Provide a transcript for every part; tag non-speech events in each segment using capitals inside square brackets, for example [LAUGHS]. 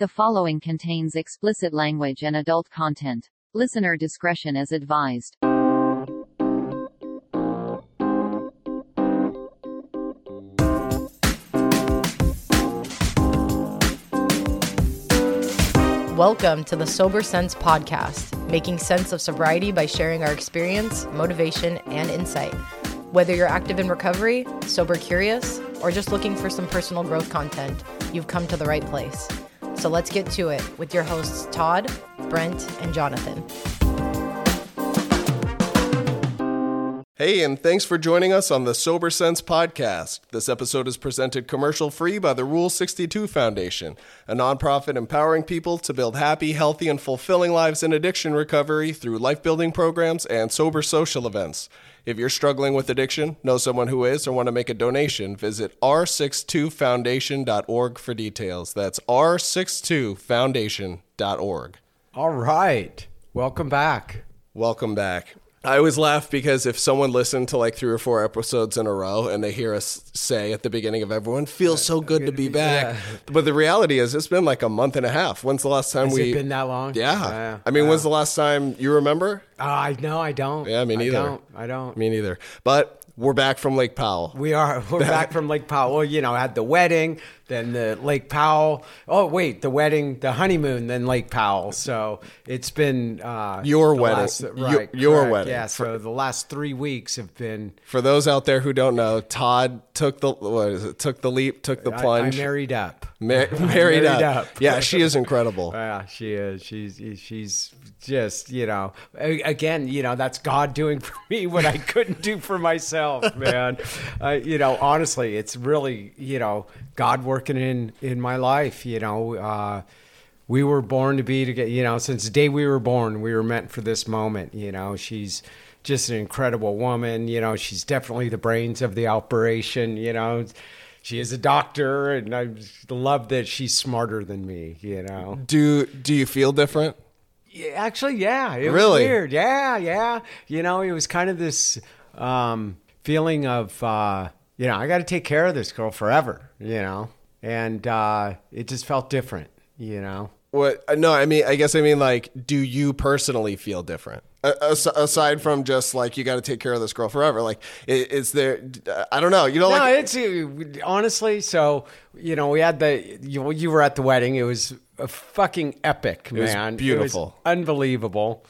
The following contains explicit language and adult content. Listener discretion is advised. Welcome to the Sober Sense podcast, making sense of sobriety by sharing our experience, motivation, and insight. Whether you're active in recovery, sober curious, or just looking for some personal growth content, you've come to the right place. So let's get to it with your hosts Todd, Brent, and Jonathan. Hey, and thanks for joining us on the Sober Sense podcast. This episode is presented commercial free by the Rule 62 Foundation, a nonprofit empowering people to build happy, healthy, and fulfilling lives in addiction recovery through life building programs and sober social events. If you're struggling with addiction, know someone who is, or want to make a donation, visit r62foundation.org for details. That's r62foundation.org. All right. Welcome back. Welcome back. I always laugh because if someone listened to like three or four episodes in a row and they hear us say at the beginning of everyone, feels so good to be back. But the reality is, it's been like a month and a half. When's the last time Has we. it been that long? Yeah. Yeah. I mean, Wow. when's the last time you remember? Uh, I know I don't. Yeah, me neither. I don't. I don't. Me neither. But we're back from Lake Powell. we are. [LAUGHS] We're [LAUGHS] back from Lake Powell. Well, you know, had the wedding, then the Lake Powell. Oh wait, the wedding, the honeymoon, then Lake Powell. So it's been uh, Your wedding. last- Your- right? your correct. wedding. Yeah. So the last three weeks have been. For those out there who don't know, Todd took the what is it? Took the leap, took the plunge. I, married up. Ma- [LAUGHS] [LAUGHS] married, married up. up. Yeah, she is incredible. [LAUGHS] Yeah, she is. She's she's just you know again you know that's God doing for me what I couldn't do for myself, man. uh, you know, honestly, it's really you know God working in in my life. You know, uh, we were born to be together. You know, since the day we were born, we were meant for this moment. You know, she's just an incredible woman. You know, she's definitely the brains of the operation. You know. She is a doctor, and I love that she's smarter than me. You know, Do do you feel different? yeah, actually, yeah. It Really? was weird. Yeah, yeah. You know, it was kind of this um, feeling of, uh, you know, I got to take care of this girl forever, you know? And uh, it just felt different, you know? What? uh, No, I mean, I guess I mean like, do you personally feel different? As- aside from just like you got to take care of this girl forever, like, i- is there? I don't know. You know, no, like, it's uh, honestly. So you know, we had the you, you were at the wedding. It was a fucking epic, was man. beautiful. It was unbelievable.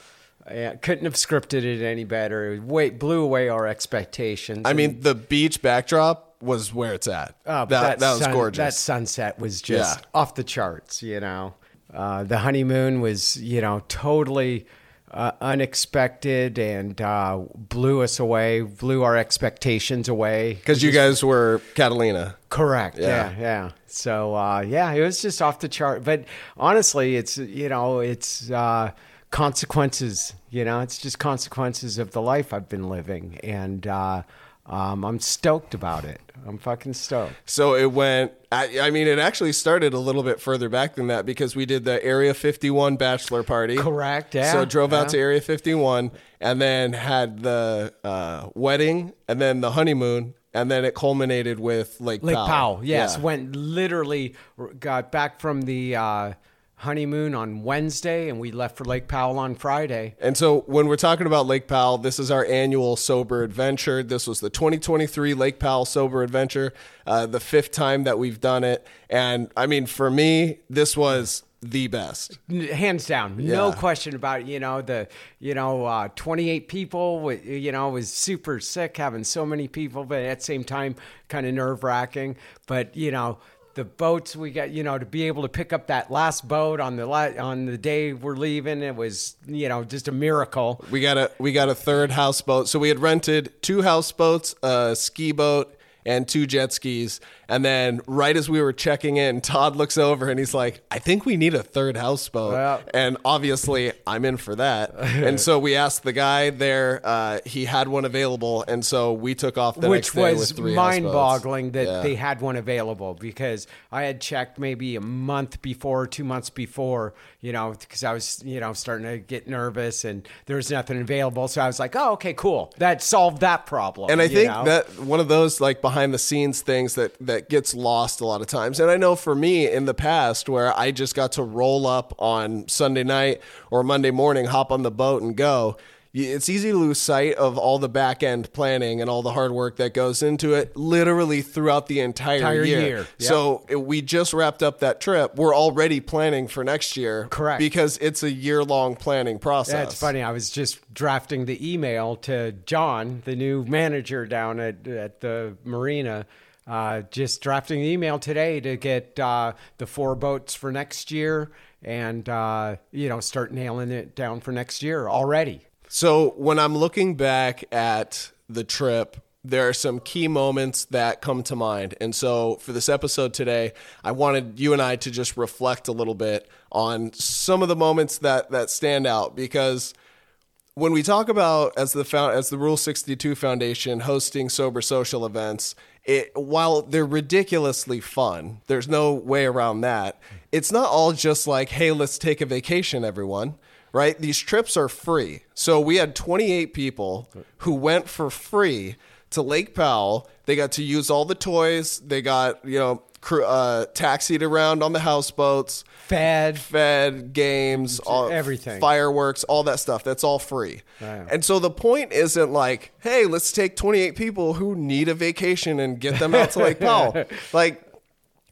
Yeah, couldn't have scripted it any better. It way, blew away our expectations. I mean, the beach backdrop was where it's at. Oh, that that, was sun- gorgeous. That sunset was just Yeah. off the charts, you know. Uh, the honeymoon was, you know, totally uh, unexpected and uh, blew us away, blew our expectations away. because you guys were Catalina. Correct. Yeah. Yeah, yeah. So uh, yeah, it was just off the chart. But honestly, it's you know, it's uh, consequences. You know, it's just consequences of the life I've been living, and uh, um, I'm stoked about it. I'm fucking stoked. So it went. I, I mean, it actually started a little bit further back than that because we did the Area 51 bachelor party. Correct, yeah, So drove out to Area 51 and then had the uh, wedding and then the honeymoon and then it culminated with Lake, Lake Powell. Powell, yes. Yeah. Went literally got back from the uh, honeymoon on Wednesday, and we left for Lake Powell on Friday. And so when we're talking about Lake Powell, this is our annual sober adventure. This was the 2023 Lake Powell sober adventure, uh, the fifth time that we've done it. And I mean, for me, this was the best. hands down no question about it you know the you know uh 28 people you know was super sick having so many people but at the same time kind of nerve wracking but you know the boats we got you know to be able to pick up that last boat on the la- on the day we're leaving it was you know just a miracle We got a we got a third houseboat. So we had rented two houseboats, a ski boat, and two jet skis. And then right as we were checking in, Todd looks over and he's like, "I think we need a third houseboat." Well- and obviously, I'm in for that. [LAUGHS] and so we asked the guy there; uh, he had one available, and so we took off the which next day was with three mind-boggling that houseboats. they had one available because I had checked maybe a month before, two months before, you know, because I was, you know, starting to get nervous and there was nothing available. So I was like, oh, okay, cool, that solved that problem. And I think know? that one of those like behind the scenes things that that that gets lost a lot of times. And I know for me in the past where I just got to roll up on Sunday night or Monday morning, hop on the boat and go it's easy to lose sight of all the back end planning and all the hard work that goes into it literally throughout the entire, Entire year. year, yep. So we just wrapped up that trip. We're already planning for next year. Correct. Because it's a year long planning process. It's funny. I was just drafting the email to John, the new manager down at at the marina. Uh, just drafting the email today to get uh, the four boats for next year, and uh, you know, start nailing it down for next year already. So when I'm looking back at the trip, there are some key moments that come to mind. And so for this episode today, I wanted you and I to just reflect a little bit on some of the moments that that stand out because when we talk about as the found, as the Rule 62 Foundation hosting sober social events, it while they're ridiculously fun, there's no way around that. It's not all just like, "Hey, let's take a vacation everyone." Right? These trips are free. So we had 28 people who went for free to Lake Powell. They got to use all the toys. They got, you know, uh, taxied around on the houseboats Fed. fed games, all, everything. fireworks, all that stuff. That's all free. Right. And so the point isn't like, hey, let's take 28 people who need a vacation and get them out to Lake [LAUGHS] Powell. Like,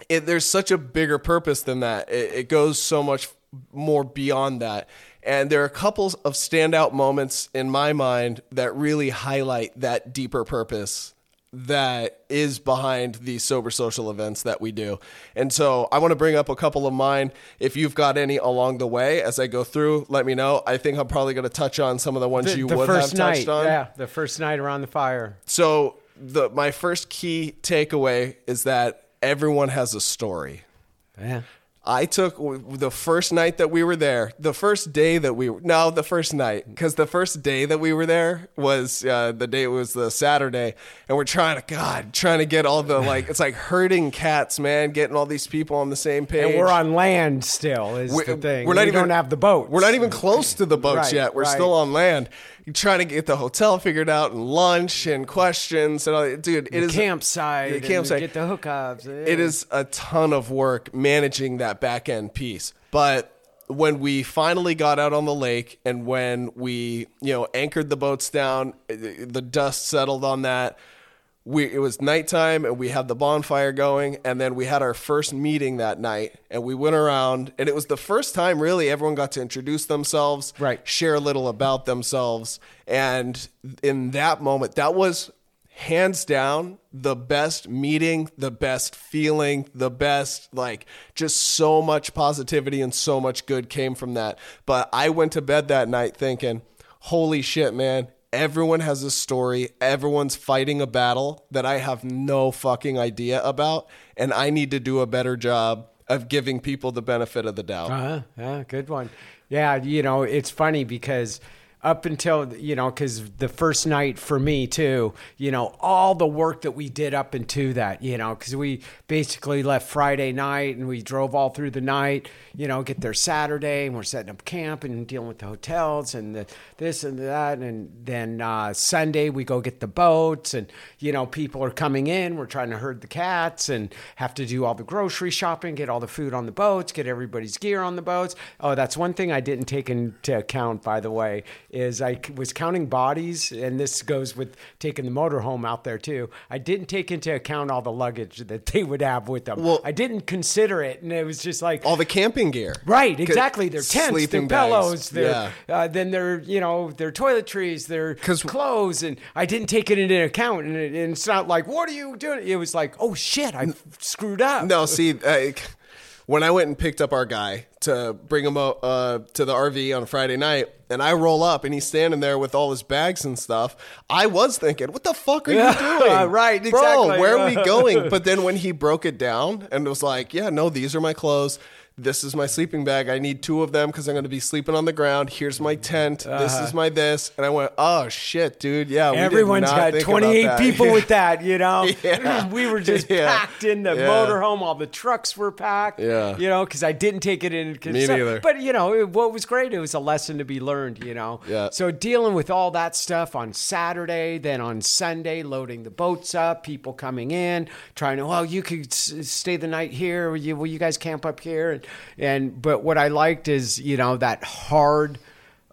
it, there's such a bigger purpose than that. It, it goes so much more beyond that. And there are a couple of standout moments in my mind that really highlight that deeper purpose that is behind the sober social events that we do. And so I want to bring up a couple of mine. If you've got any along the way as I go through, let me know. I think I'm probably going to touch on some of the ones The, you the would first have night, touched on. yeah, the first night around the fire. So the my first key takeaway is that everyone has a story. Yeah. I took the first night that we were there, the first day that we were, no, the first night, because the first day that we were there was uh, the day it was the Saturday, and we're trying to, God, trying to get all the like, it's like herding cats, man, getting all these people on the same page. And we're on land still. Is We- the thing. We're not we even don't have the boat. We're not even close to the boats Right, yet. We're right. still on land. Trying to get the hotel figured out and lunch and questions and all. that. Dude, it the is campsite. The campsite. Get the hookups. Eh. It is a ton of work managing that back end piece. But when we finally got out on the lake and when we, you know, anchored the boats down, eh, the dust settled on that. We, it was nighttime and we had the bonfire going and then we had our first meeting that night and we went around and it was the first time really everyone got to introduce themselves Right. share a little about themselves and in that moment that was hands down the best meeting, the best feeling, the best like just so much positivity and so much good came from that. But I went to bed that night thinking, "Holy shit, man. Everyone has a story. Everyone's fighting a battle that I have no fucking idea about, and I need to do a better job of giving people the benefit of the doubt." Uh-huh. Yeah, good one. Yeah, you know, it's funny because up until, you know, because the first night for me too, you know, all the work that we did up into that, you know, because we basically left Friday night and we drove all through the night, you know, get there Saturday and we're setting up camp and dealing with the hotels and the, this and that. And then uh, Sunday we go get the boats and, you know, people are coming in. We're trying to herd the cats and have to do all the grocery shopping, get all the food on the boats, get everybody's gear on the boats. Oh, that's one thing I didn't take into account, by the way, is I was counting bodies, and this goes with taking the motorhome out there too. I didn't take into account all the luggage that they would have with them. Well- I didn't consider it, and it was just like, All the camping gear. Right, exactly. Their tents, their Sleeping bags. pillows, their Yeah. uh, then their you know their toiletries, their clothes, and I didn't take it into account. And, it, and it's not like what are you doing? It was like oh shit, I screwed up. No, see, like, when I went and picked up our guy to bring him o- uh, to the RV on Friday night, and I roll up and he's standing there with all his bags and stuff, I was thinking, "What the fuck are Yeah, you [LAUGHS] doing?" right, bro. exactly. Where are we going? [LAUGHS] But then when he broke it down and was like, "Yeah, no, these are my clothes." This is my sleeping bag. I need two of them because I'm going to be sleeping on the ground. Here's my tent. This is uh-huh. my this. And I went, oh shit, dude. Yeah, Everyone's got 28 that. people [LAUGHS] with that, you know? [LAUGHS] Yeah. [CLEARS THROAT] We were just [LAUGHS] Yeah. packed in the Yeah. motorhome. All the trucks were packed. Yeah. You know, because I didn't take it in. Me neither. But, you know, it, what was great, it was a lesson to be learned, you know? Yeah. So dealing with all that stuff on Saturday, then on Sunday, loading the boats up, people coming in, trying to, well, you could s- stay the night here. Will you, will you guys camp up here? And, and, but what I liked is, you know, that hard,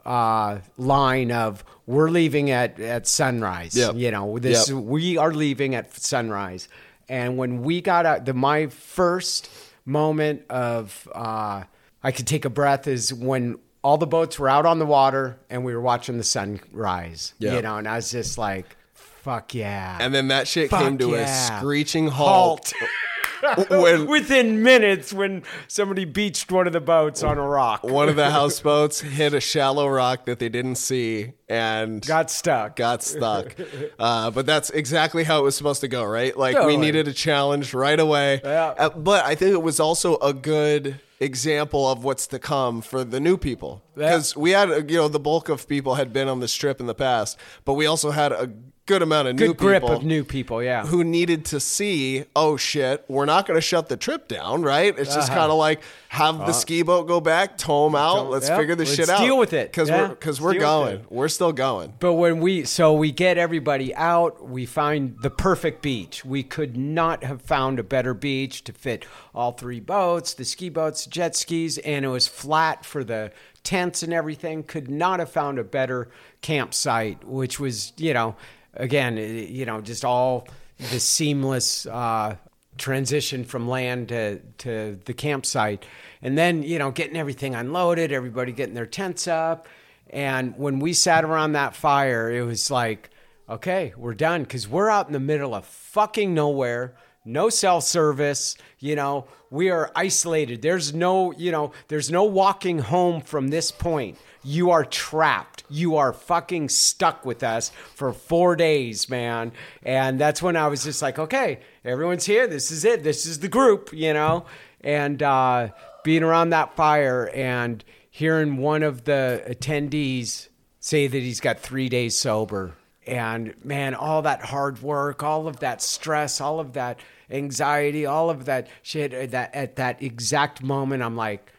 uh, line of we're leaving at, at sunrise. Yep. You know, this Yep. we are leaving at sunrise. And when we got out, the my first moment of uh, I could take a breath is when all the boats were out on the water and we were watching the sunrise. Yeah. You know, and I was just like, "Fuck yeah!" And then that shit Fuck came to yeah. a screeching halt. [LAUGHS] [LAUGHS] when Within minutes, when somebody beached one of the boats on a rock, one of the [LAUGHS] houseboats hit a shallow rock that they didn't see and got stuck. got stuck. Uh, but that's exactly how it was supposed to go, right? Like we needed a challenge right away. Yeah. Uh, but I think it was also a good example of what's to come for the new people because we had you know the bulk of people had been on this trip in the past, but we also had a good amount of new people. Good grip people of new people. Yeah. who needed to see, oh shit, we're not going to shut the trip down, right? It's just Uh-huh. kind of like have the ski boat go back, tow them out, let's yeah, figure this let's shit out, deal with it. because Yeah, we're because we're deal going, we're still going. But when we so we get everybody out, we find the perfect beach. We could not have found a better beach to fit all three boats, the ski boats, jet skis, and it was flat for the tents and everything. Could not have found a better campsite, which was, you know, again, you know, just all the seamless uh, transition from land to to the campsite, and then you know getting everything unloaded, everybody getting their tents up, and when we sat around that fire, it was like, okay, we're done because we're out in the middle of fucking nowhere. No cell service, you know, we are isolated. There's no, you know, there's no walking home from this point. You are trapped. You are fucking stuck with us for four days, man. And that's when I was just like, okay, everyone's here. This is it. This is the group, you know? And uh, being around that fire and hearing one of the attendees say that he's got three days sober. And man, all that hard work, all of that stress, all of that anxiety, all of that shit, that at that exact moment, I'm like,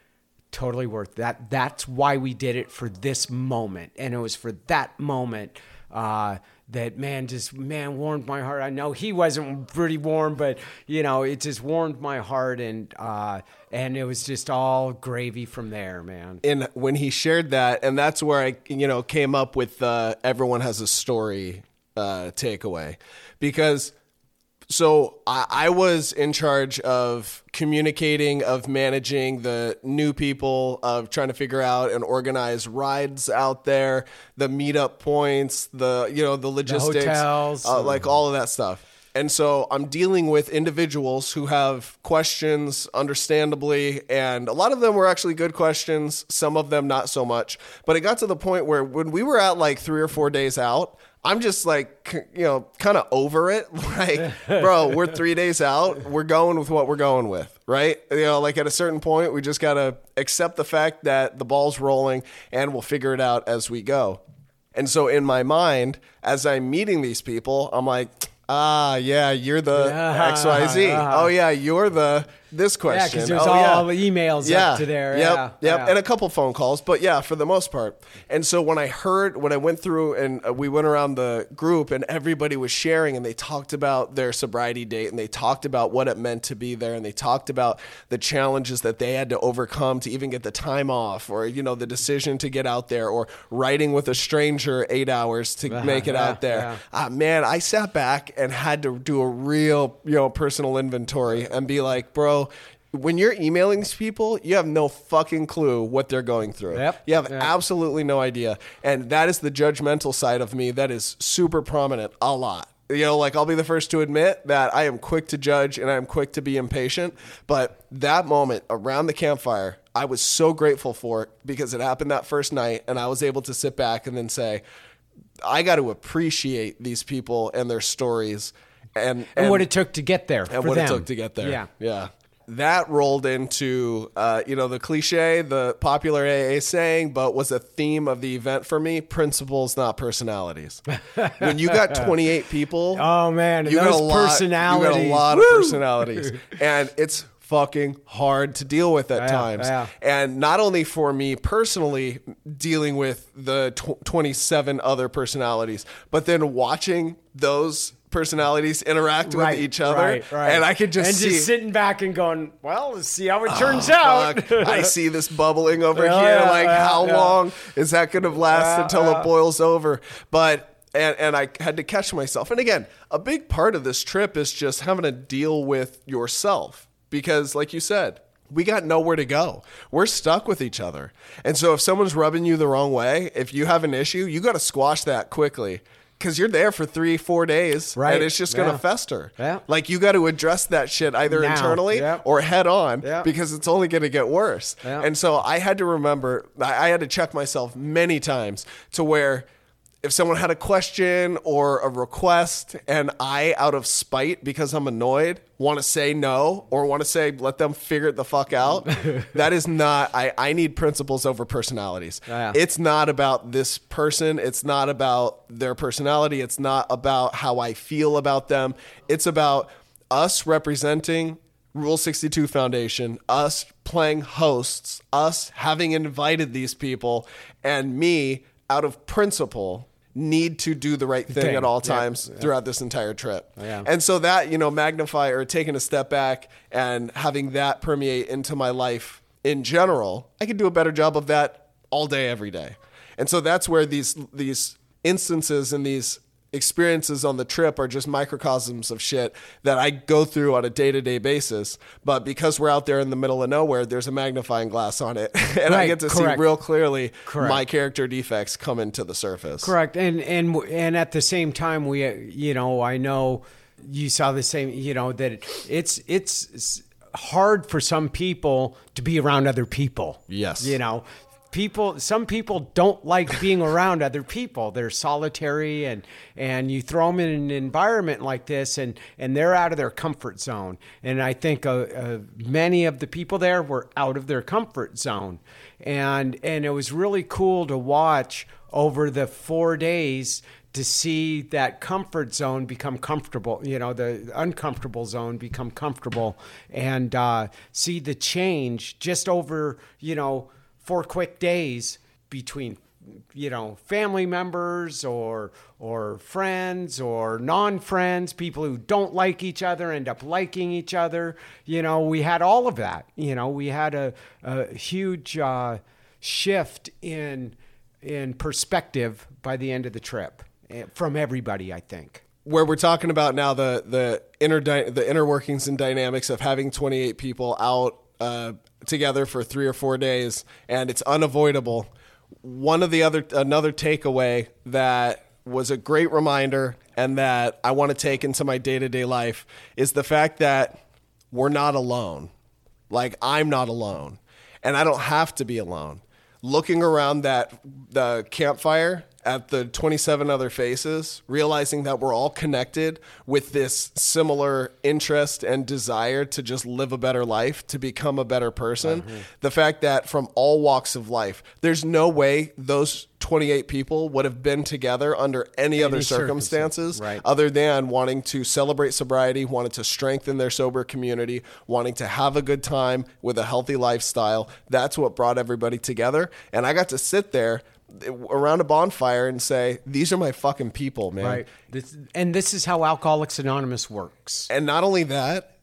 totally worth that. That's why we did it for this moment, and it was for that moment uh, that man just man warmed my heart. I know he wasn't pretty warm, but you know it just warmed my heart, and uh, and it was just all gravy from there, man. And when he shared that, and that's where I, you know, came up with uh, everyone has a story uh, takeaway, because so I, I was in charge of communicating, of managing the new people, of trying to figure out and organize rides out there, the meetup points, the you know the logistics, hotels. uh, like all of that stuff. And so I'm dealing with individuals who have questions, understandably, and a lot of them were actually good questions, some of them not so much. But it got to the point where when we were at like three or four days out, I'm just like, you know, kind of over it. [LAUGHS] Like, bro, we're three days out. We're going with what we're going with, right? You know, like at a certain point, we just got to accept the fact that the ball's rolling and we'll figure it out as we go. And so in my mind, as I'm meeting these people, I'm like, ah, yeah, you're the Yeah. XYZ. [LAUGHS] Oh, yeah, you're the this question. Yeah, because there's oh, all yeah. emails yeah. up to there. Yep, yeah, yep, yeah. and a couple phone calls, but yeah, for the most part. And so when I heard, when I went through and uh, we went around the group and everybody was sharing and they talked about their sobriety date and they talked about what it meant to be there and they talked about the challenges that they had to overcome to even get the time off or, you know, the decision to get out there or riding with a stranger eight hours to make it yeah, out there. Ah, man, I sat back and had to do a real, you know, personal inventory and be like, bro, when you're emailing these people, you have no fucking clue what they're going through. Yep. You have Yep. absolutely no idea. And that is the judgmental side of me that is super prominent a lot. You know, like I'll be the first to admit that I am quick to judge and I am quick to be impatient. But that moment around the campfire, I was so grateful for it because it happened that first night and I was able to sit back and then say, I got to appreciate these people and their stories and, and what it took to get there and what them. it took to get there. Yeah. Yeah. That rolled into uh, you know the cliche, the popular AA saying, but was a theme of the event for me: principles, not personalities. [LAUGHS] when you got 28 people, Oh man, you got a lot, personalities. You got a lot Woo! of personalities, [LAUGHS] and it's fucking hard to deal with at Yeah, times. yeah. And not only for me personally dealing with the tw- 27 other personalities, but then watching those personalities interact Right, with each other, right, right. and I could just and see. just sitting back and going, well, let's see how it Oh, turns out. Fuck, I see this bubbling over Yeah, [LAUGHS] oh, here. yeah, like, yeah, how yeah. long is that going to last Yeah, until it uh. boils over? But and and I had to catch myself. And again, a big part of this trip is just having to deal with yourself because, like you said. We got nowhere to go. We're stuck with each other. And so if someone's rubbing you the wrong way, if you have an issue, you got to squash that quickly because you're there for three, four days Right. and it's just going to Yeah. fester. Yeah. Like you got to address that shit either Now. internally Yeah. or head on Yeah. because it's only going to get worse. And so I had to remember, I I had to check myself many times to where if someone had a question or a request and I, out of spite because I'm annoyed, want to say no or want to say let them figure it the fuck out, [LAUGHS] that is not, I, I need principles over personalities. Oh, yeah. It's not about this person. It's not about their personality. It's not about how I feel about them. It's about us representing Rule 62 Foundation, us playing hosts, us having invited these people, and me, out of principle, need to do the right thing, at all Yeah. times throughout this entire trip. Yeah. And so that, you know, magnify or taking a step back and having that permeate into my life in general, I could do a better job of that all day, every day. And so that's where these these instances and these experiences on the trip are just microcosms of shit that I go through on a day to day basis. But because we're out there in the middle of nowhere, there's a magnifying glass on it. [LAUGHS] and I get to correct. see real clearly Correct. my character defects coming to the surface. Correct, and and and at the same time, we, uh, you know, I know you saw the same, you know, that it's it's hard for some people to be around other people. Yes. you know. People, some people don't like being around other people. They're solitary, and and you throw them in an environment like this, and and they're out of their comfort zone. And I think uh, uh, many of the people there were out of their comfort zone, and and it was really cool to watch over the four days to see that comfort zone become comfortable, you know, the uncomfortable zone become comfortable, and uh, see the change just over, you know, four quick days between you know family members or or friends or non-friends people who don't like each other end up liking each other. You know we had all of that. You know we had a, a huge uh, shift in in perspective by the end of the trip eh, from everybody i think. Where we're talking about now the the inner the inner workings and dynamics of having 28 people out uh, together for three or four days, and it's unavoidable. One of the other another takeaway that was a great reminder, and that I want to take into my day to day life is the fact that we're not alone. Like I'm not alone, and I don't have to be alone. Looking around that the campfire at the 27 other faces, realizing that we're all connected with this similar interest and desire to just live a better life, to become a better person. The fact that from all walks of life, there's no way those 28 people would have been together under any, other circumstance, circumstances right. other than wanting to celebrate sobriety, wanting to strengthen their sober community, wanting to have a good time with a healthy lifestyle. That's what brought everybody together. And I got to sit there around a bonfire and say, These are my fucking people, man. this, and this is how alcoholics anonymous works And not only that,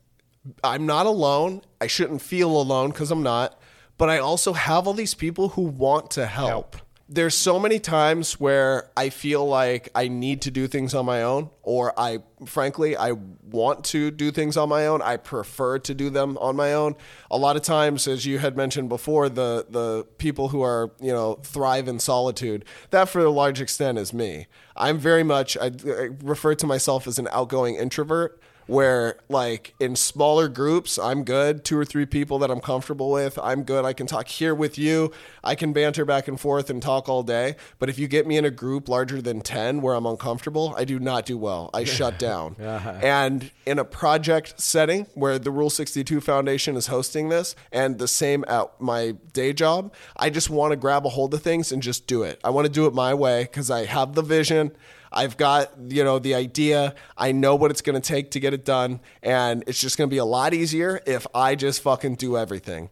I'm not alone. I shouldn't feel alone because I'm not. But I also have all these people who want to help. Help. There's so many times where I feel like I need to do things on my own, or I, frankly, I want to do things on my own. I prefer to do them on my own. A lot of times, as you had mentioned before, the the people who are you know thrive in solitude. That, for a large extent, is me. I'm very much. I, I refer to myself as an outgoing introvert where like in smaller groups i'm good. Two or three people that i'm comfortable with i'm good. I can talk here with you. I can banter back and forth and talk all day. But if you get me in a group larger than 10 where i'm uncomfortable i do not do well. I shut down. [LAUGHS] And in a project setting where the rule 62 foundation is hosting this and the same at my day job i just want to grab a hold of things and just do it. I want to do it my way because i have the vision I've got, you know, the idea. I know what it's going to take to get it done. And it's just going to be a lot easier if I just fucking do everything.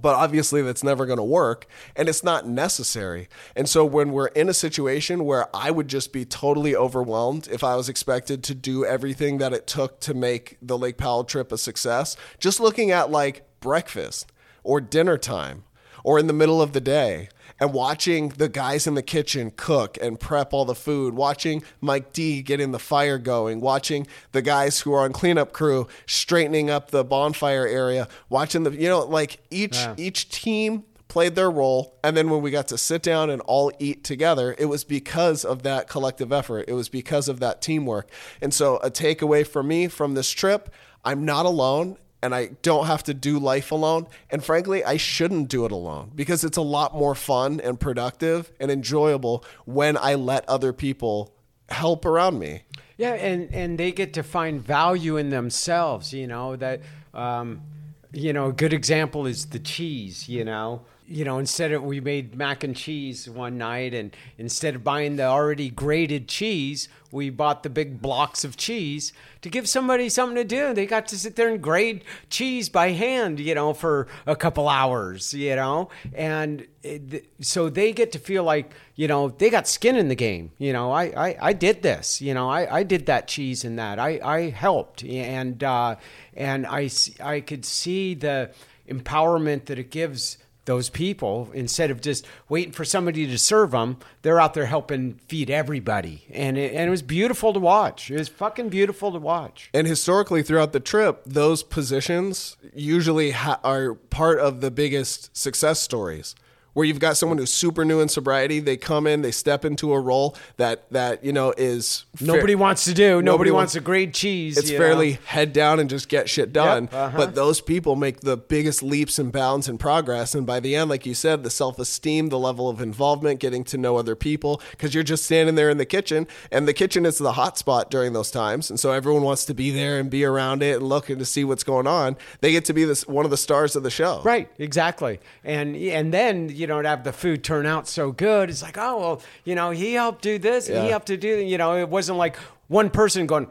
But obviously, that's never going to work and it's not necessary. And so, when we're in a situation where I would just be totally overwhelmed if I was expected to do everything that it took to make the Lake Powell trip a success, just looking at like breakfast or dinner time or in the middle of the day and watching the guys in the kitchen cook and prep all the food, watching Mike D getting the fire going, watching the guys who are on cleanup crew straightening up the bonfire area, watching the you know like each Yeah. each team played their role and then when we got to sit down and all eat together it was because of that collective effort. It was because of that teamwork. And so a takeaway for me from this trip i'm not alone and I don't have to do life alone. And frankly, I shouldn't do it alone because it's a lot more fun and productive and enjoyable when I let other people help around me. Yeah, and and they get to find value in themselves. You know that. Um, you know, a good example is the cheese. You know, you know, instead of we made mac and cheese one night, and instead of buying the already grated cheese, we bought the big blocks of cheese to give somebody something to do. They got to sit there and grate cheese by hand, you know, for a couple hours, you know, and it, so they get to feel like, you know, they got skin in the game. You know, I, I, I did this, you know, I, I did that cheese and that. I, I helped, and uh, and I, I could see the empowerment that it gives those people instead of just waiting for somebody to serve them they're out there helping feed everybody. And it, and it was beautiful to watch. It was fucking beautiful to watch. And historically, throughout the trip, those positions usually ha- are part of the biggest success stories. Where you've got someone who's super new in sobriety, they come in, they step into a role that that you know is nobody wants to do nobody, Nobody wants wants- to grate cheese it's you know? fairly head down and just get shit done. Yep, uh-huh. But those people make the biggest leaps and bounds in progress. And by the end, like you said, the self esteem, the level of involvement, getting to know other people, because you're just standing there in the kitchen, and the kitchen is the hot spot during those times. And so everyone wants to be there and be around it and look and to see what's going on. They get to be this one of the stars of the show. Right, exactly, and and then you to have the food turn out so good, it's like oh well, you know he helped do this, and he helped to do, you know it wasn't like one person going,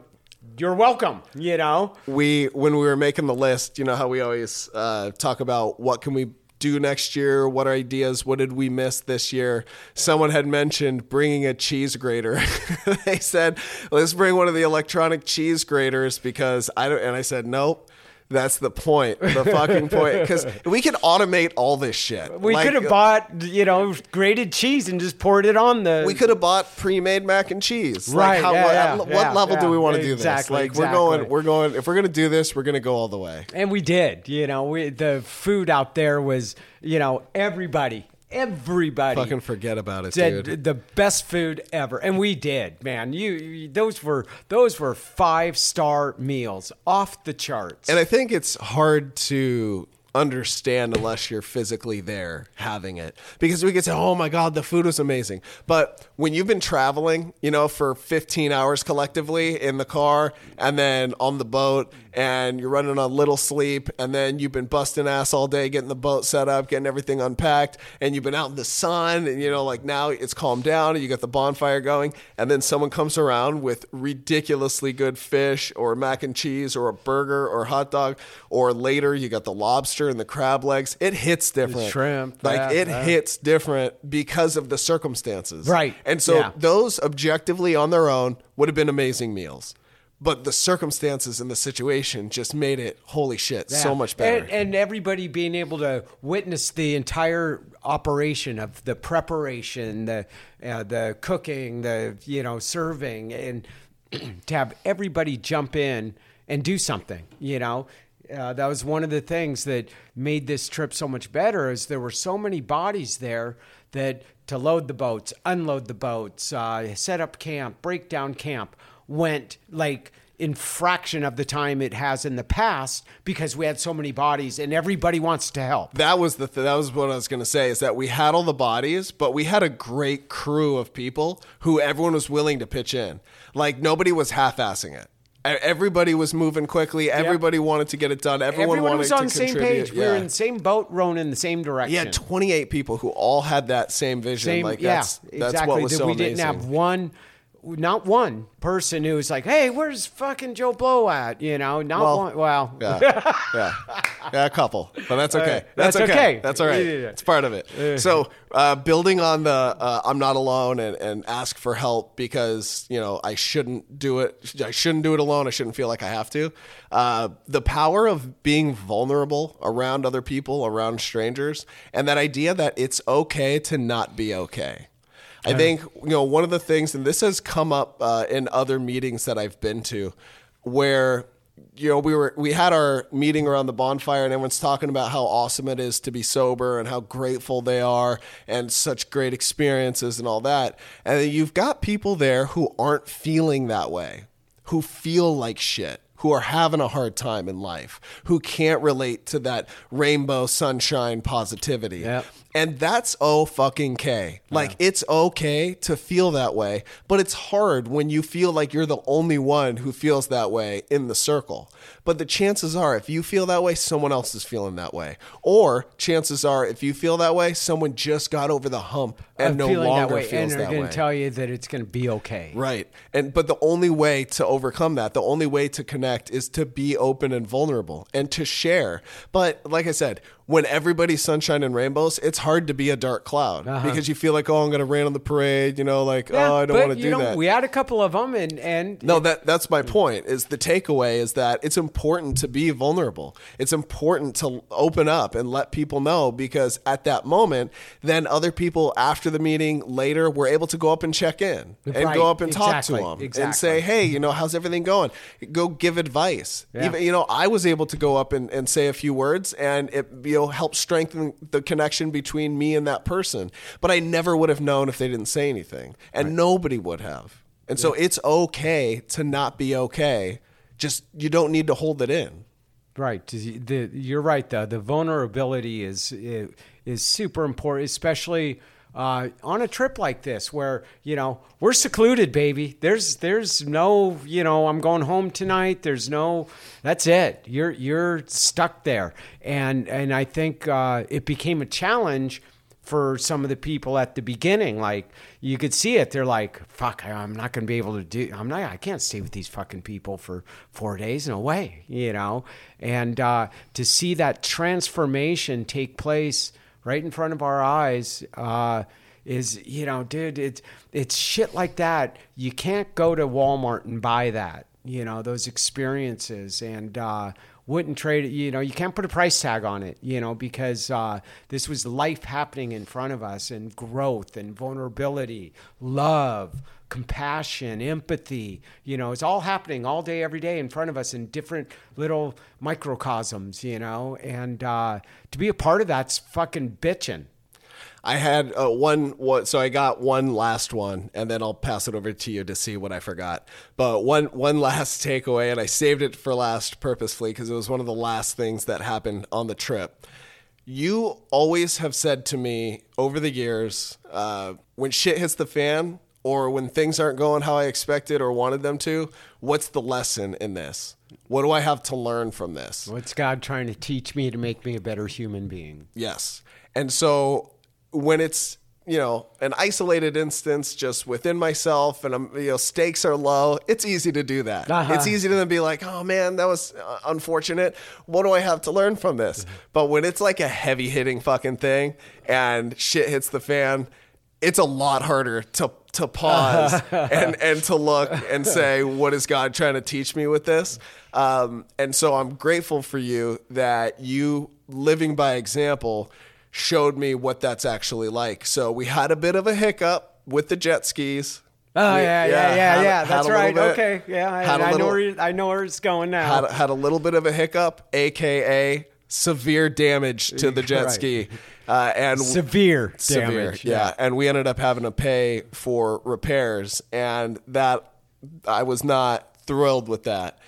you're welcome, you know. we when we were making the list, you know how we always uh, talk about what can we do next year, what are ideas, what did we miss this year? Someone had mentioned bringing a cheese grater. [LAUGHS] they said, "Let's bring one of the electronic cheese graters because I don't." And I said, "Nope." That's the point. The fucking point. Because we can automate all this shit. We Like, could have uh, bought you know grated cheese and just poured it on the. We could have bought pre-made mac and cheese. Right, Like how, yeah, what, yeah, what yeah, level do we want to do Exactly, this? Like we're going, we're going. If we're gonna do this, we're gonna go all the way. And we did, you know, we, the food out there was, you know, everybody, everybody Fucking forget about it, said dude. the best food ever, and we did, man. You, you those were those were five star meals, off the charts. And I think it's hard to understand unless you're physically there having it. Because we could say oh my god the food was amazing. But when you've been traveling you know for 15 hours collectively in the car and then on the boat and you're running on little sleep and then you've been busting ass all day getting the boat set up getting everything unpacked and you've been out in the sun and you know like now it's calmed down and you got the bonfire going and then someone comes around with ridiculously good fish or mac and cheese or a burger or hot dog or later you got the lobster and the crab legs it hits different shrimp, like yeah, it yeah. hits different because of the circumstances Right, and so yeah. those objectively on their own would have been amazing meals but the circumstances and the situation just made it holy shit so much better And, and everybody being able to witness the entire operation of the preparation, the uh, the cooking, the you know serving, and [CLEARS THROAT] to have everybody jump in and do something. You know, uh, that was one of the things that made this trip so much better. Is there were so many bodies there that to load the boats, unload the boats, uh, set up camp, break down camp went like in fraction of the time it has in the past because we had so many bodies and everybody wants to help. That was the th- that was what I was going to say is that we had all the bodies, but we had a great crew of people who everyone was willing to pitch in. Like nobody was half-assing it. Everybody was moving quickly. Everybody wanted to get it done. Everyone, Everyone wanted was to on the same contribute. page. We were in the same boat, rowing in the same direction. Yeah, 28 people who all had that same vision. same, like yeah, that's that's exactly. what was That so we amazing. didn't have one, not one person who was like, "Hey, where's fucking Joe Blow at?" You know, not Well, one. Well, yeah, [LAUGHS] yeah, yeah, a couple, but that's okay. That's That's, okay. okay. That's all right. It's part of it. So, uh, building on the uh, "I'm not alone" and, and ask for help because you know I shouldn't do it. I shouldn't do it alone. I shouldn't feel like I have to. Uh, the power of being vulnerable around other people, around strangers, and that idea that it's okay to not be okay. I think you know one of the things, and this has come up uh, in other meetings that I've been to, where you know we were we had our meeting around the bonfire, and everyone's talking about how awesome it is to be sober and how grateful they are and such great experiences and all that. And you've got people there who aren't feeling that way, who feel like shit. Who are having a hard time in life, who can't relate to that rainbow sunshine positivity. Yep. And that's oh fucking K. Like it's okay to feel that way, but it's hard when you feel like you're the only one who feels that way in the circle. But the chances are if you feel that way, someone else is feeling that way. Or chances are if you feel that way, someone just got over the hump and no longer that way, feels and they're that going to tell you that it's going to be okay. Right. And but the only way to overcome that, the only way to connect is to be open and vulnerable and to share. But like I said, when everybody's sunshine and rainbows, it's hard to be a dark cloud uh-huh. because you feel like, oh, I'm going to rain on the parade, you know, like, Yeah, oh, I don't want to do know, that. We had a couple of them, and and No, that that's my point. Is the takeaway is that it's important to be vulnerable. It's important to open up and let people know because at that moment, then other people after the meeting later were able to go up and check in and Right, go up and talk to them and say, hey, you know, how's everything going? Go give advice. Yeah. Even you know, I was able to go up and, and say a few words and it you help strengthen the connection between me and that person. But I never would have known if they didn't say anything. And nobody would have. And so it's okay to not be okay. Just you don't need to hold it in. Right. The, you're right. though. the vulnerability is is super important, especially uh, on a trip like this, where you know we're secluded, baby. There's there's no you know I'm going home tonight. There's no that's it. You're you're stuck there, and and I think uh, it became a challenge for some of the people at the beginning. Like you could see it. They're like, fuck, I'm not going to be able to do, I'm not, I can't stay with these fucking people for four days. No way, you know? And uh, to see that transformation take place right in front of our eyes, uh, is you know, dude, it's it's shit like that. You can't go to Walmart and buy that. You know those experiences, and uh, wouldn't trade it. You know, you can't put a price tag on it, you know, because uh, this was life happening in front of us and growth and vulnerability, love, compassion, empathy. You know, it's all happening all day, every day in front of us in different little microcosms, you know, and uh, to be a part of that's fucking bitching. I had uh, one, so I got one last one, and then I'll pass it over to you to see what I forgot. But one, one [LAUGHS] last takeaway, and I saved it for last purposefully because it was one of the last things that happened on the trip. You always have said to me over the years, uh, when shit hits the fan, or when things aren't going how I expected or wanted them to, what's the lesson in this? What do I have to learn from this? What's God trying to teach me to make me a better human being? Yes. And so when it's, you know, an isolated instance just within myself and I'm, you know, stakes are low, it's easy to do that. Uh-huh. It's easy to then be like, oh man, that was uh, unfortunate. What do I have to learn from this? But when it's like a heavy hitting fucking thing and shit hits the fan, it's a lot harder to to pause [LAUGHS] and and to look and [LAUGHS] say what is God trying to teach me with this um, and so I'm grateful for you that you living by example showed me what that's actually like so we had a bit of a hiccup with the jet skis Oh We- yeah, yeah, yeah, a- yeah. That's right. bit- okay, yeah. I, I know where I know where it's going now. had, had a little bit of a hiccup aka severe damage to the [LAUGHS] jet Right. ski uh, and severe severe. damage. Yeah. And we ended up having to pay for repairs. And that I was not thrilled with that.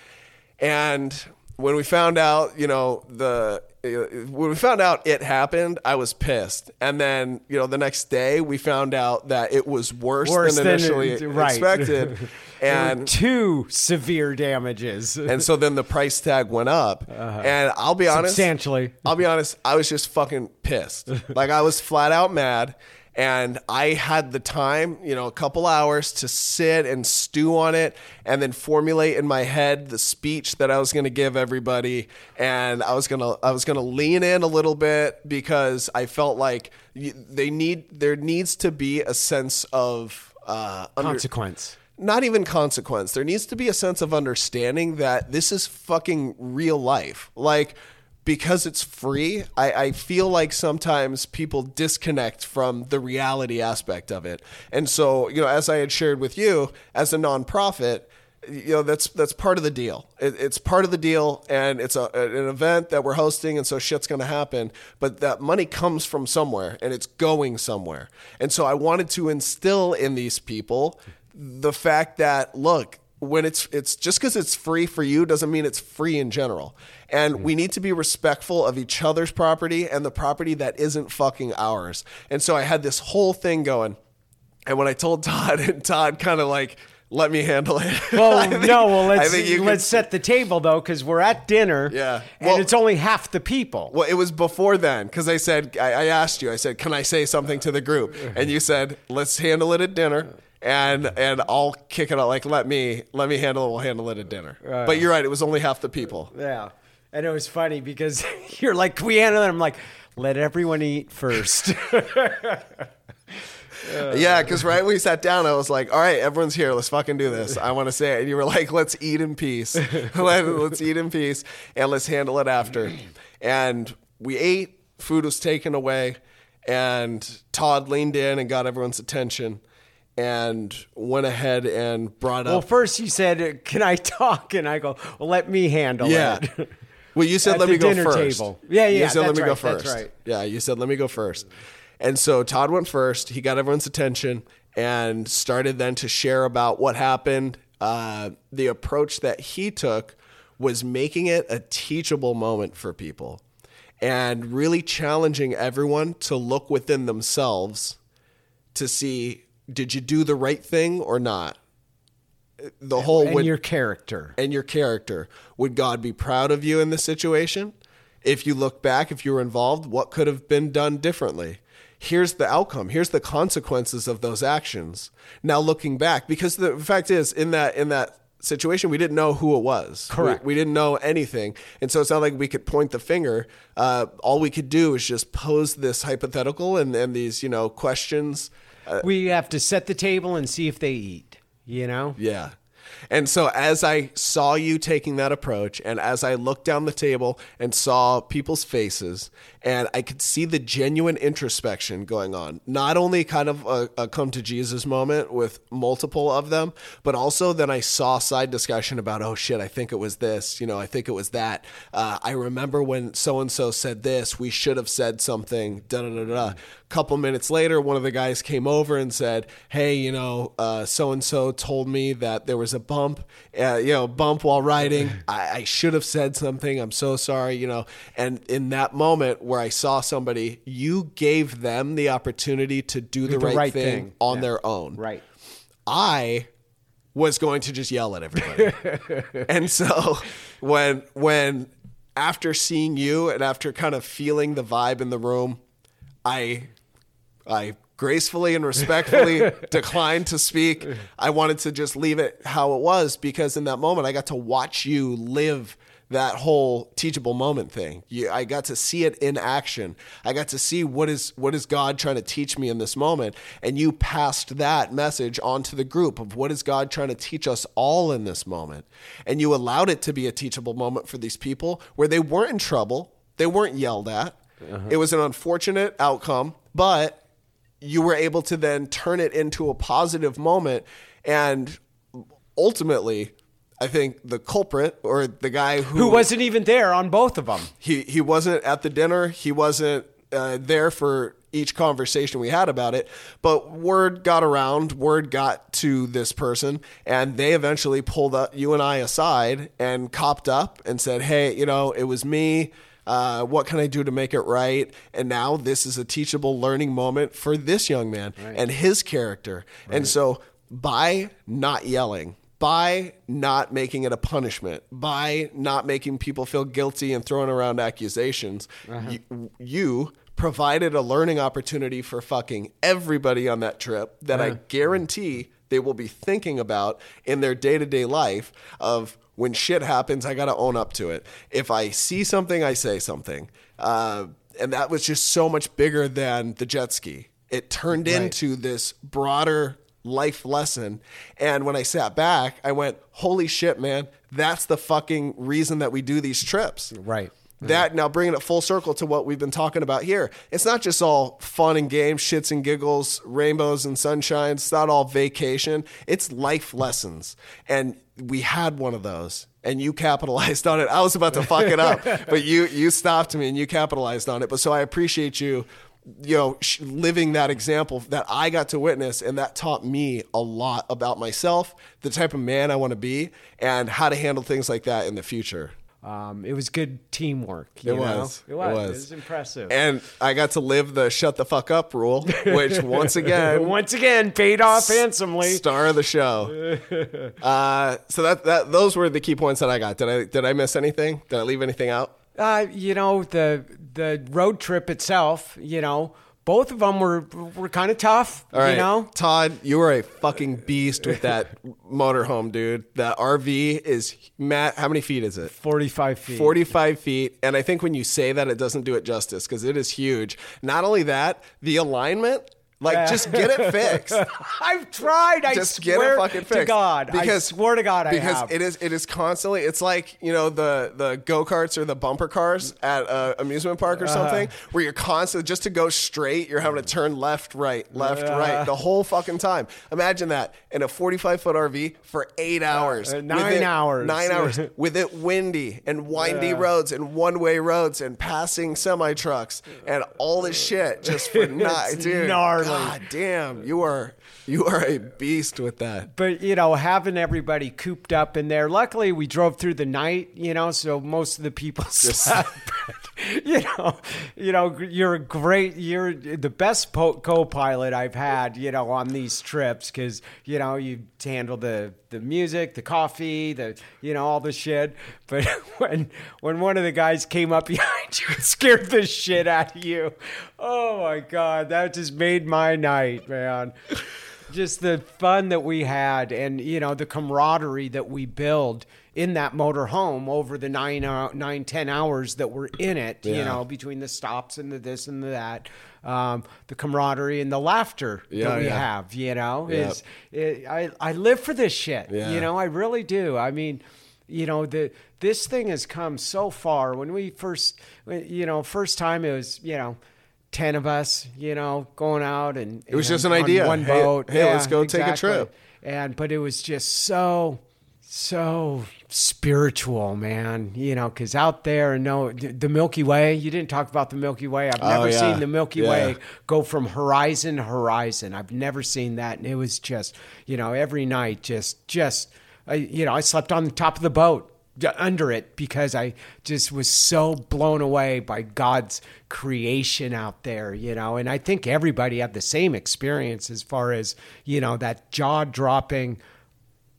And when we found out, you know, the when we found out it happened, I was pissed. And then, you know, the next day we found out that it was worse, Worse than than initially it- right. expected. [LAUGHS] and Two severe damages. and so then the price tag went up. Uh-huh. And I'll be honest, Substantially. I'll be honest, I was just fucking pissed. [LAUGHS] like I was flat out mad. And I had the time, you know, a couple hours to sit and stew on it and then formulate in my head the speech that I was going to give everybody. And I was going to, I was going to lean in a little bit because I felt like they need, there needs to be a sense of, uh, under- Consequence. not even consequence. There needs to be a sense of understanding that this is fucking real life. Like, because it's free, I, I feel like sometimes people disconnect from the reality aspect of it. And so, you know, as I had shared with you, as a nonprofit, you know that's that's part of the deal. It, it's part of the deal, and it's a, an event that we're hosting, and so shit's going to happen. But that money comes from somewhere, and it's going somewhere. And so I wanted to instill in these people the fact that look, when it's it's just because it's free for you doesn't mean it's free in general. And we need to be respectful of each other's property and the property that isn't fucking ours. And so I had this whole thing going. And when I told Todd, [LAUGHS] and Todd kind of like let me handle it. [LAUGHS] Well, think- no. Well, let's let's set the table though, because we're at dinner. Yeah. and Well- it's only half the people. Well, it was before then because I said I, I asked you. I said, "Can I say something to the group?" And you said, "Let's handle it at dinner." And and I'll kick it out. Like let me let me handle it. We'll handle it at dinner. but you're right. It was only half the people. Yeah, and it was funny because [LAUGHS] you're like, "Can we handle it?" I'm like, "Let everyone eat first. [LAUGHS] yeah, because right when we sat down, I was like, "All right, everyone's here. Let's fucking do this. I want to say it." And you were like, "Let's eat in peace. [LAUGHS] Let, let's eat in peace, and let's handle it after." And we ate. Food was taken away, and Todd leaned in and got everyone's attention, and went ahead and brought up well, first you said, "Can I talk?" And I go, "Well, let me handle Yeah. it." [LAUGHS] Well, you said At let me go first. table. Yeah, yeah, You said let me go right, that's first. right. Yeah, you said let me go first. And so Todd went first. He got everyone's attention and started then to share about what happened. Uh, the approach that he took was making it a teachable moment for people and really challenging everyone to look within themselves to see did you do the right thing or not? The whole and would- your character. and your character. Would God be proud of you in this situation? If you look back, if you were involved, what could have been done differently? Here's the outcome. Here's the consequences of those actions. Now looking back, because the fact is, in that in that situation, we didn't know who it was. Correct. We, we didn't know anything, and so it's not like we could point the finger. Uh, all we could do is just pose this hypothetical and and these you know questions. We have to set the table and see if they eat. You know. Yeah. And so as I saw you taking that approach and as I looked down the table and saw people's faces and I could see the genuine introspection going on, not only kind of a, a come to Jesus moment with multiple of them, but also then I saw side discussion about, oh shit, I think it was this, you know, I think it was that. Uh, I remember when so-and-so said this, we should have said something, da da da da. Couple minutes later, one of the guys came over and said, "Hey, you know, so and so told me that there was a bump, uh, you know, bump while riding. [LAUGHS] I, I should have said something. I'm so sorry, you know." And in that moment where I saw somebody, you gave them the opportunity to do the, The right, right thing, thing. on Yeah. their own. Right. I was going to just yell at everybody. [LAUGHS] and so when when after seeing you and after kind of feeling the vibe in the room, I I gracefully and respectfully [LAUGHS] declined to speak. I wanted to just leave it how it was because in that moment I got to watch you live that whole teachable moment thing. You, I got to see it in action. I got to see what is what is God trying to teach me in this moment, and you passed that message on to the group of what is God trying to teach us all in this moment, and you allowed it to be a teachable moment for these people where they weren't in trouble, they weren't yelled at. Uh-huh. It was an unfortunate outcome, but you were able to then turn it into a positive moment and ultimately I think the culprit or the guy who, Who wasn't even there on both of them. he he wasn't at the dinner. He wasn't uh, there for each conversation we had about it. But word got around, word got to this person, and they eventually pulled up, you and I aside and copped up and said, Hey, you know, it was me. Uh, what can I do to make it right? And now this is a teachable learning moment for this young man and his character. And so by not yelling, by not making it a punishment, by not making people feel guilty and throwing around accusations, you, you provided a learning opportunity for fucking everybody on that trip that I guarantee they will be thinking about in their day to day life of when shit happens, I got to own up to it. If I see something, I say something. Uh, and that was just so much bigger than the jet ski. It turned into this broader life lesson. And when I sat back, I went, holy shit, man, that's the fucking reason that we do these trips. Right. That now bringing it full circle to what we've been talking about here. It's not just all fun and games, shits and giggles, rainbows and sunshine. It's not all vacation. It's life lessons. And we had one of those and you capitalized on it. I was about to fuck it up, [LAUGHS] but you you stopped me and you capitalized on it. But so I appreciate you you know sh- living that example that I got to witness and that taught me a lot about myself, the type of man I want to be and how to handle things like that in the future. Um, it was good teamwork. You It know? was. It was. It It was. was, impressive. And I got to live the shut the fuck up rule, which [LAUGHS] once again, once again, paid off handsomely. star of the show. [LAUGHS] Uh, so that that those were the key points that I got. Did I did I miss anything? Did I leave anything out? Uh, you know the the road trip itself. You know, both of them were were kind of tough. All right, You know, Todd, you were a fucking beast with that [LAUGHS] motorhome, dude. That RV is Matt. How many feet is it? forty five feet. 45 feet. And I think when you say that, it doesn't do it justice because it is huge. Not only that, the alignment, like, just get it fixed. [LAUGHS] I've tried. I just get it fucking fixed. to God. I swear to God, I because have. it is it is constantly. It's like you know the the go karts or the bumper cars at a amusement park or Uh-huh. something, where you're constantly just to go straight, you're having to turn left, right, left, right the whole fucking time. Imagine that in a 45 foot RV for eight hours, uh, nine it- hours. nine hours [LAUGHS] with it windy and windy roads and one way roads and passing semi trucks and all this shit just for not, [LAUGHS] It's dude. gnarly. God damn, you are you are a beast with that. but you know, having everybody cooped up in there. Luckily, we drove through the night. You know, so most of the people [LAUGHS] slept. [LAUGHS] you know, you know, you're a great. You're the best po- co-pilot I've had. You know, on these trips because you know you handle the the music, the coffee, the you know all the shit. But [LAUGHS] when when one of the guys came up [LAUGHS] behind you and scared the shit out of you, oh my god, that just made my night, man just the fun that we had and you know the camaraderie that we build in that motor home over the nine uh, nine ten hours that we're in it you know between the stops and the this and the that um, the camaraderie and the laughter Yeah, that we yeah. have you know is it, I, I live for this shit Yeah. you know i really do i mean you know the this thing has come so far when we first you know first time it was you know 10 of us you know going out and It was and just an on idea. one Hey- boat hey, let's go take a trip. and but it was just so so spiritual man you know because out there no the milky way you didn't talk about the milky way i've oh, never Oh, yeah. seen the milky Yeah. way go from horizon to horizon i've never seen that and it was just you know every night just just I, you know i slept on the top of the boat under it because i just was so blown away by god's creation out there you know and i think everybody had the same experience as far as you know that jaw dropping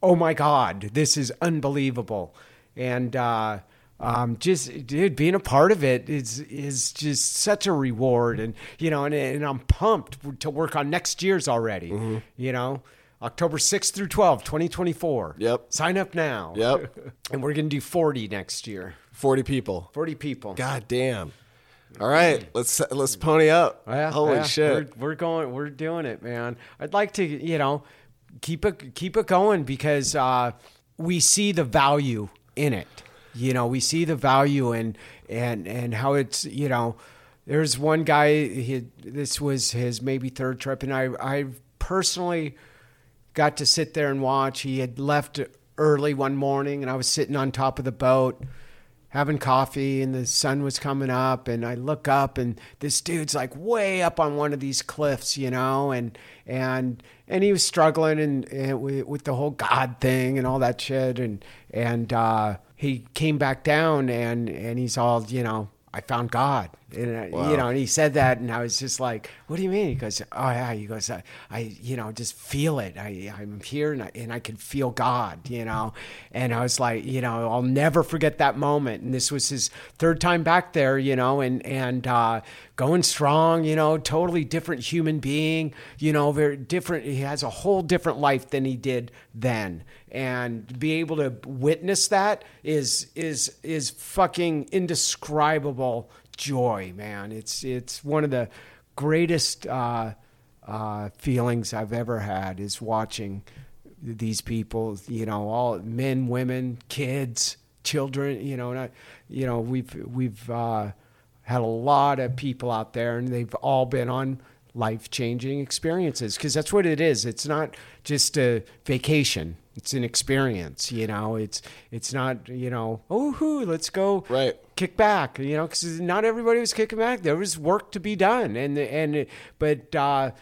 oh my god this is unbelievable and uh um, just dude, being a part of it is is just such a reward, and you know, and, and I'm pumped to work on next year's already. Mm-hmm. You know, October 6th through 12, 2024. Yep. Sign up now. Yep. [LAUGHS] and we're gonna do 40 next year. 40 people. 40 people. God damn. All right, let's let's pony up. Yeah, Holy yeah, shit. We're, we're going. We're doing it, man. I'd like to, you know, keep it keep it going because uh, we see the value in it. You know, we see the value in and and how it's you know. There's one guy. He, this was his maybe third trip, and I I personally got to sit there and watch. He had left early one morning, and I was sitting on top of the boat having coffee and the sun was coming up and I look up and this dude's like way up on one of these cliffs, you know, and and and he was struggling and, and with, the whole God thing and all that shit and and uh, he came back down and and he's all you know I found God. And, Wow. You know, and he said that, and I was just like, "What do you mean?" He goes, "Oh yeah." He goes, "I, I you know, just feel it. I, I'm here, and I, and I can feel God." You know, and I was like, you know, I'll never forget that moment. And this was his third time back there, you know, and and uh, going strong. You know, totally different human being. You know, very different. He has a whole different life than he did then and to be able to witness that is is is fucking indescribable joy, man. It's it's one of the greatest uh, uh, feelings I've ever had is watching these people. You know, all men, women, kids, children. You know, and I, you know we've we've uh, had a lot of people out there, and they've all been on life changing experiences because that's what it is. It's not just a vacation. It's an experience, you know. It's it's not, you know. Oh, hoo, let's go Right. kick back, you know, because not everybody was kicking back. There was work to be done, and and but uh,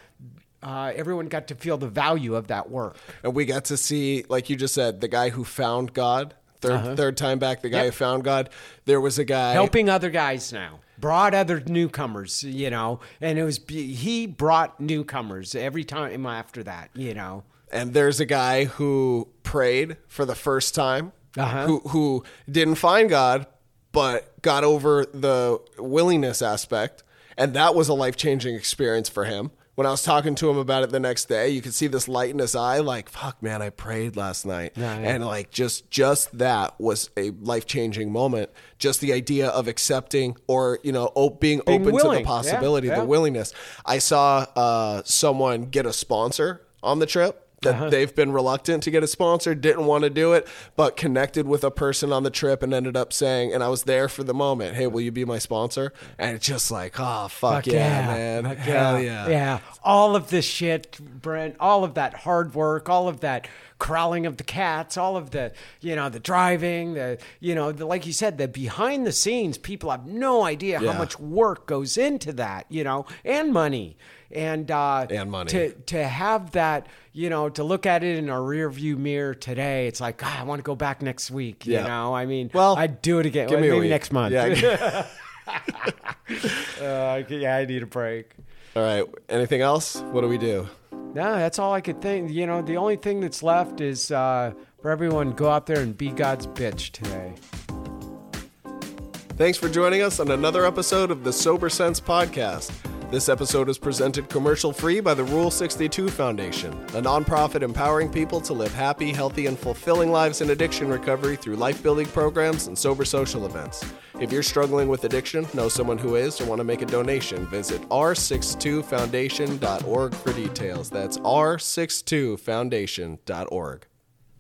uh, everyone got to feel the value of that work. And we got to see, like you just said, the guy who found God. 3rd third time back, the guy Uh-huh. Yep. who found God. There was a guy helping other guys now brought other newcomers you know and it was he brought newcomers every time after that you know and there's a guy who prayed for the first time, Uh-huh. who who didn't find God, but got over the willingness aspect, and that was a life changing experience for him. When I was talking to him about it the next day, you could see this light in his eye, like "fuck, man, I prayed last night," Yeah, yeah. and like just just that was a life changing moment. Just the idea of accepting or you know op- being, Being open to the possibility, Yeah, the willingness. I saw uh, someone get a sponsor on the trip that Uh-huh. they've been reluctant to get a sponsor, didn't want to do it, but connected with a person on the trip and ended up saying, and I was there for the moment, hey, will you be my sponsor? And it's just like, oh, fuck, yeah, man. Fuck Hell yeah. Yeah. All of this shit, Brent, all of that hard work, all of that corralling of the cats, all of the, you know, the driving, the, you know, the, like you said, the behind the scenes, people have no idea Yeah. how much work goes into that, you know, and money. And, uh, And money. To, to have that, you know, to look at it in our rear view mirror today, it's like, God, I want to go back next week. You know, I mean, Well, I'd do it again. Give me maybe a next month. Yeah. [LAUGHS] [LAUGHS] Uh, yeah, I need a break. All right. Anything else? What do we do? No, that's all I could think. You know, the only thing that's left is uh, for everyone go out there and be God's bitch today. Thanks for joining us on another episode of the Sober Sense Podcast. This episode is presented commercial free by the Rule 62 Foundation, a nonprofit empowering people to live happy, healthy, and fulfilling lives in addiction recovery through life building programs and sober social events. If you're struggling with addiction, know someone who is, or want to make a donation, visit r62foundation.org for details. That's r62foundation.org.